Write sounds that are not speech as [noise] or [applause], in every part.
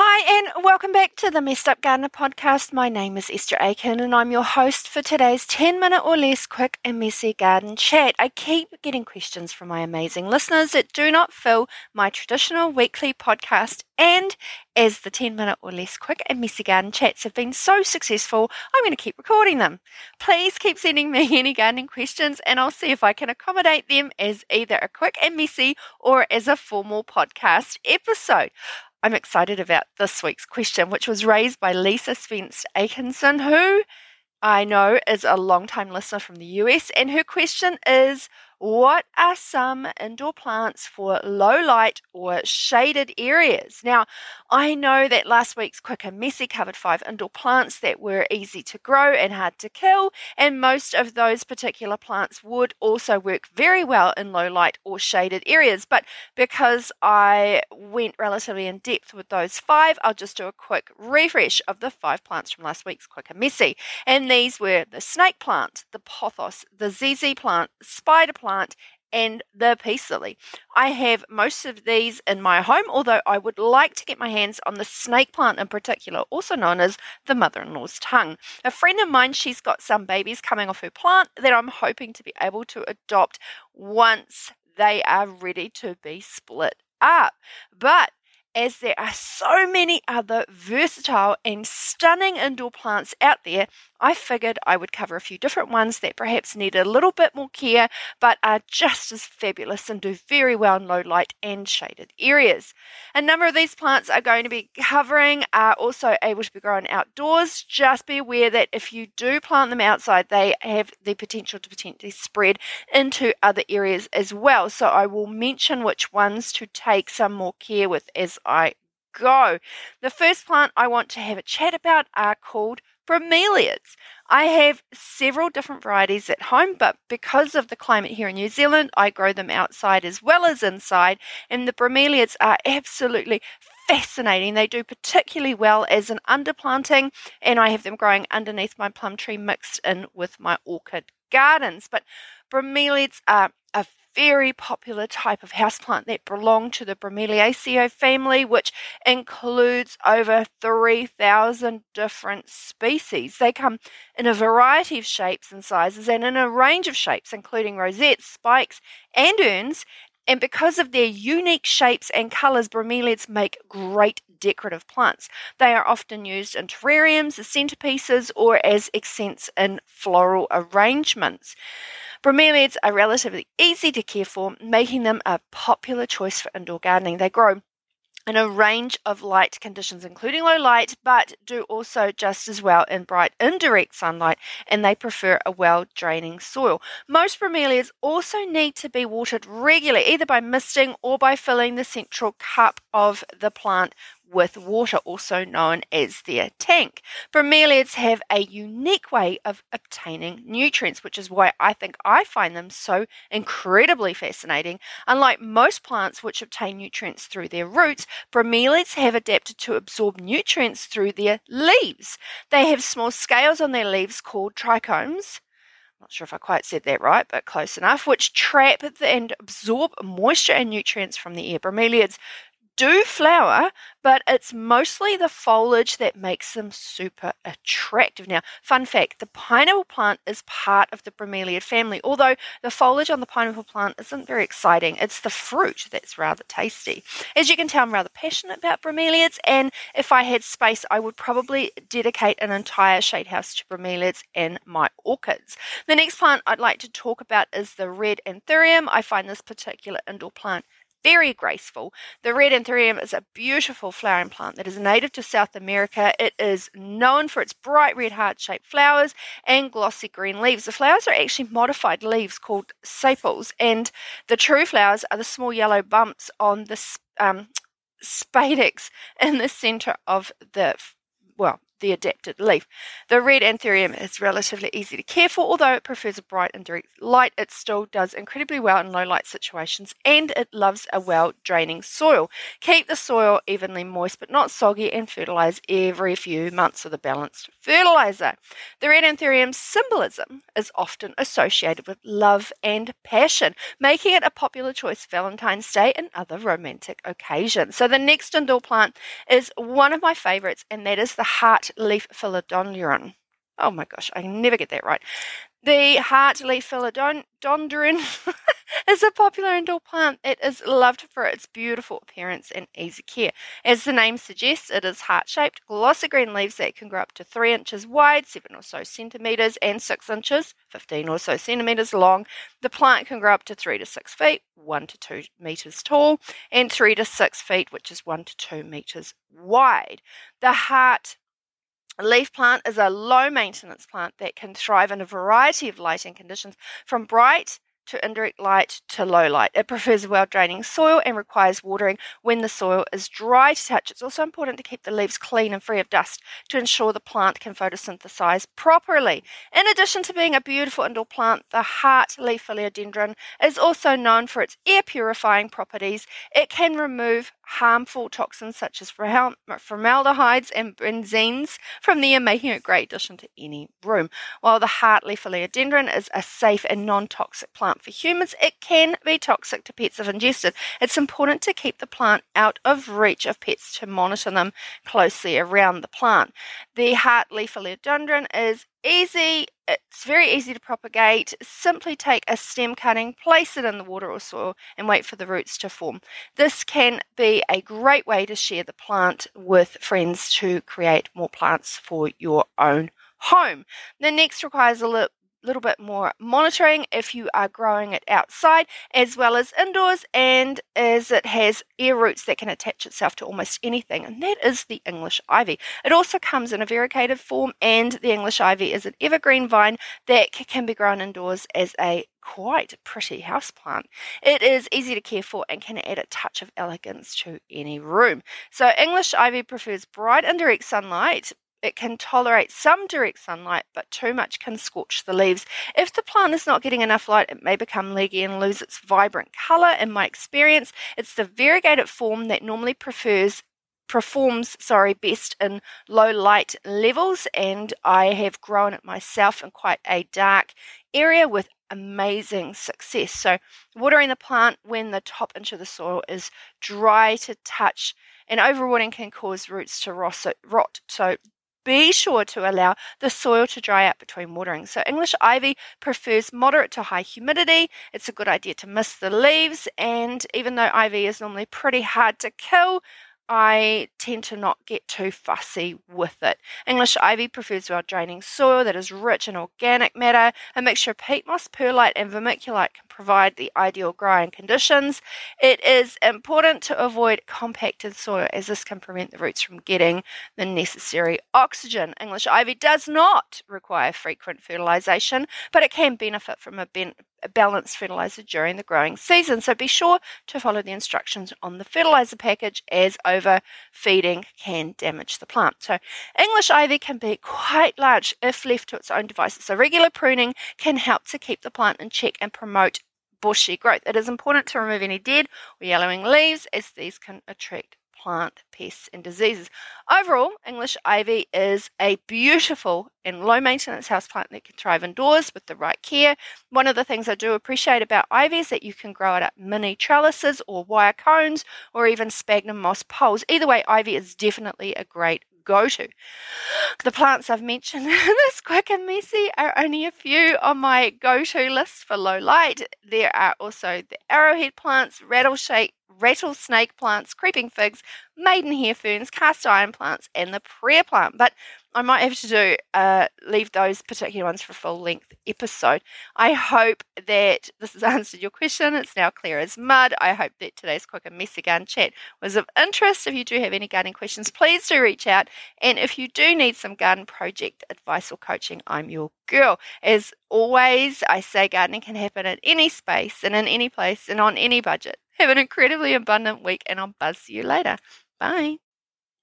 Hi, and welcome back to the Messed Up Gardener podcast. My name is Esther Aitken, and I'm your host for today's 10 minute or less quick and messy garden chat. I keep getting questions from my amazing listeners that do not fill my traditional weekly podcast. And as the 10 minute or less quick and messy garden chats have been so successful, I'm going to keep recording them. Please keep sending me [laughs] any gardening questions, and I'll see if I can accommodate them as either a quick and messy or as a formal podcast episode. I'm excited about this week's question, which was raised by Lisa Spence Atkinson, who I know is a long-time listener from the US. And her question is what are some indoor plants for low light or shaded areas? Now, I know that last week's Quick and Messy covered five indoor plants that were easy to grow and hard to kill, and most of those particular plants would also work very well in low light or shaded areas. But because I went relatively in depth with those five, I'll just do a quick refresh of the five plants from last week's Quick and Messy. And these were the snake plant, the pothos, the ZZ plant, spider plant plant and the peace lily. I have most of these in my home, although I would like to get my hands on the snake plant in particular, also known as the mother in law's tongue. A friend of mine, she's got some babies coming off her plant that I'm hoping to be able to adopt once they are ready to be split up. But as there are so many other versatile and stunning indoor plants out there, I figured I would cover a few different ones that perhaps need a little bit more care but are just as fabulous and do very well in low light and shaded areas. A number of these plants are going to be covering are also able to be grown outdoors. Just be aware that if you do plant them outside, they have the potential to potentially spread into other areas as well. So I will mention which ones to take some more care with as I go. The first plant I want to have a chat about are called bromeliads. I have several different varieties at home, but because of the climate here in New Zealand, I grow them outside as well as inside, and the bromeliads are absolutely fascinating. They do particularly well as an underplanting, and I have them growing underneath my plum tree mixed in with my orchid gardens. But bromeliads are a very popular type of houseplant that belong to the Bromeliaceae family, which includes over 3,000 different species. They come in a variety of shapes and sizes and in a range of shapes, including rosettes, spikes, and urns. And because of their unique shapes and colours, bromeliads make great decorative plants. They are often used in terrariums, as centerpieces, or as accents in floral arrangements. Bromeliads are relatively easy to care for, making them a popular choice for indoor gardening. They grow in a range of light conditions, including low light, but do also just as well in bright indirect sunlight, and they prefer a well draining soil. Most bromeliads also need to be watered regularly, either by misting or by filling the central cup of the plant with water, also known as their tank. Bromeliads have a unique way of obtaining nutrients, which is why I think I find them so incredibly fascinating. Unlike most plants which obtain nutrients through their roots, bromeliads have adapted to absorb nutrients through their leaves. They have small scales on their leaves called trichomes not sure if I quite said that right, but close enough, which trap and absorb moisture and nutrients from the air. Bromeliads do flower, but it's mostly the foliage that makes them super attractive. Now, fun fact the pineapple plant is part of the bromeliad family, although the foliage on the pineapple plant isn't very exciting. It's the fruit that's rather tasty. As you can tell, I'm rather passionate about bromeliads, and if I had space, I would probably dedicate an entire shade house to bromeliads and my orchids. The next plant I'd like to talk about is the red anthurium. I find this particular indoor plant very graceful. The red anthurium is a beautiful flowering plant that is native to South America. It is known for its bright red heart shaped flowers and glossy green leaves. The flowers are actually modified leaves called sepals, and the true flowers are the small yellow bumps on the um, [tsk] spadix in the center of the well, the adapted leaf. The red anthurium is relatively easy to care for, although it prefers a bright and direct light. It still does incredibly well in low light situations and it loves a well draining soil. Keep the soil evenly moist but not soggy and fertilize every few months with a balanced fertilizer. The red anthurium's symbolism is often associated with love and passion, making it a popular choice for Valentine's Day and other romantic occasions. So the next indoor plant is one of my favorites, and that is the heart leaf philodendron. Oh my gosh, I never get that right. The heart leaf philodendron [laughs] is a popular indoor plant. It is loved for its beautiful appearance and easy care. As the name suggests, it is heart shaped, glossy green leaves that can grow up to 3 inches wide, 7 or so centimetres, and 6 inches, 15 or so centimetres long. The plant can grow up to 3 to 6 feet, 1 to 2 metres tall, and 3 to 6 feet, which is 1 to 2 metres wide. The heart a leaf plant is a low maintenance plant that can thrive in a variety of lighting conditions, from bright to indirect light to low light. It prefers well draining soil and requires watering when the soil is dry to touch. It's also important to keep the leaves clean and free of dust to ensure the plant can photosynthesize properly. In addition to being a beautiful indoor plant, the heart leaf philodendron is also known for its air purifying properties. It can remove harmful toxins such as formaldehydes and benzenes from the air, making it a great addition to any room. While the heart leaf philodendron is a safe and non toxic plant for humans, it can be toxic to pets if ingested. It's important to keep the plant out of reach of pets to monitor them closely around the plant. The heart leaf philodendron is easy it's very easy to propagate. Simply take a stem cutting, place it in the water or soil, and wait for the roots to form. This can be a great way to share the plant with friends to create more plants for your own home. The next requires a little little bit more monitoring if you are growing it outside as well as indoors and as it has air roots that can attach itself to almost anything and that is the English ivy. It also comes in a variegated form and the English ivy is an evergreen vine that can be grown indoors as a quite pretty house plant. It is easy to care for and can add a touch of elegance to any room. So English ivy prefers bright indirect sunlight it can tolerate some direct sunlight, but too much can scorch the leaves. If the plant is not getting enough light, it may become leggy and lose its vibrant colour. In my experience, it's the variegated form that normally prefers performs sorry best in low light levels and I have grown it myself in quite a dark area with amazing success. So watering the plant when the top inch of the soil is dry to touch and overwatering can cause roots to rot. So be sure to allow the soil to dry out between watering. So, English ivy prefers moderate to high humidity. It's a good idea to mist the leaves, and even though ivy is normally pretty hard to kill, I tend to not get too fussy with it. English ivy prefers well draining soil that is rich in organic matter. A mixture of peat moss, perlite, and vermiculite can provide the ideal growing conditions. It is important to avoid compacted soil as this can prevent the roots from getting the necessary oxygen. English ivy does not require frequent fertilization, but it can benefit from a ben- balanced fertilizer during the growing season. So be sure to follow the instructions on the fertilizer package as overfeeding can damage the plant. So English ivy can be quite large if left to its own devices. So regular pruning can help to keep the plant in check and promote bushy growth. It is important to remove any dead or yellowing leaves as these can attract plant pests and diseases. Overall, English ivy is a beautiful and low maintenance houseplant that can thrive indoors with the right care. One of the things I do appreciate about ivy is that you can grow it up mini trellises or wire cones or even sphagnum moss poles. Either way, ivy is definitely a great go to. The plants I've mentioned [laughs] this quick and messy are only a few on my go to list for low light. There are also the arrowhead plants, rattlesnake, rattlesnake plants, creeping figs, maidenhair ferns, cast iron plants, and the prayer plant. But I might have to do uh, leave those particular ones for a full length episode. I hope that [laughs] this has answered your question. It's now clear as mud. I hope that today's quick and messy garden chat was of interest. If you do have any gardening questions, please do reach out. And if you do need some garden project advice or coaching, I'm your girl. As always, I say gardening can happen in any space and in any place and on any budget. Have an incredibly abundant week, and I'll buzz you later. Bye.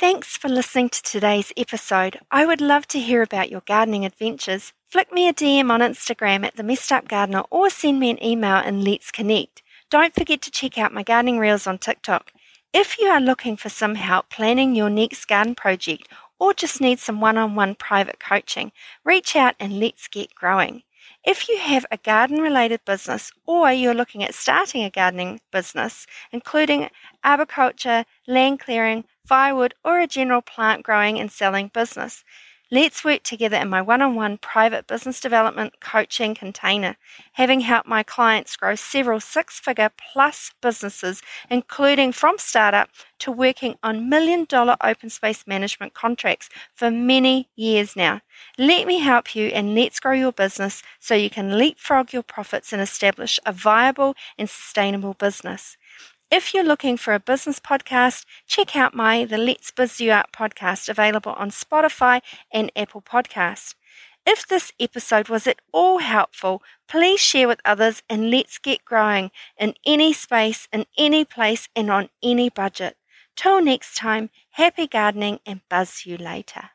Thanks for listening to today's episode. I would love to hear about your gardening adventures. Flick me a DM on Instagram at the Messed Up Gardener or send me an email and let's connect. Don't forget to check out my gardening reels on TikTok. If you are looking for some help planning your next garden project or just need some one on one private coaching, reach out and let's get growing. If you have a garden related business or you're looking at starting a gardening business, including arboriculture, land clearing, firewood, or a general plant growing and selling business, Let's work together in my one on one private business development coaching container, having helped my clients grow several six figure plus businesses, including from startup to working on million dollar open space management contracts for many years now. Let me help you and let's grow your business so you can leapfrog your profits and establish a viable and sustainable business. If you're looking for a business podcast, check out my The Let's Biz You Out podcast available on Spotify and Apple Podcasts. If this episode was at all helpful, please share with others and let's get growing in any space, in any place, and on any budget. Till next time, happy gardening and buzz you later.